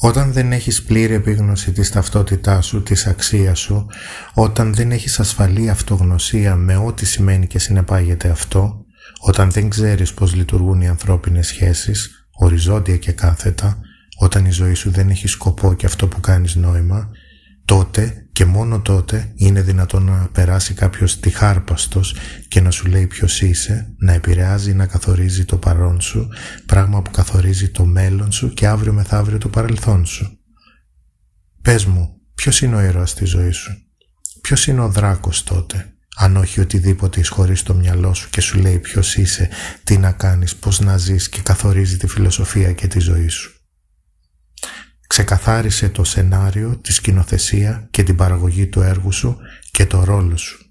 Όταν δεν έχεις πλήρη επίγνωση της ταυτότητάς σου, της αξίας σου, όταν δεν έχεις ασφαλή αυτογνωσία με ό,τι σημαίνει και συνεπάγεται αυτό, όταν δεν ξέρεις πώς λειτουργούν οι ανθρώπινες σχέσεις, οριζόντια και κάθετα, όταν η ζωή σου δεν έχει σκοπό και αυτό που κάνεις νόημα, τότε και μόνο τότε είναι δυνατόν να περάσει κάποιος τυχάρπαστος και να σου λέει ποιος είσαι, να επηρεάζει να καθορίζει το παρόν σου, πράγμα που καθορίζει το μέλλον σου και αύριο μεθαύριο το παρελθόν σου. Πες μου, ποιος είναι ο ήρωας στη ζωή σου, ποιος είναι ο δράκος τότε, αν όχι οτιδήποτε εισχωρεί στο μυαλό σου και σου λέει ποιος είσαι, τι να κάνεις, πώς να ζεις και καθορίζει τη φιλοσοφία και τη ζωή σου; Ξεκαθάρισε το σενάριο, τη σκηνοθεσία και την παραγωγή του έργου σου και το ρόλο σου.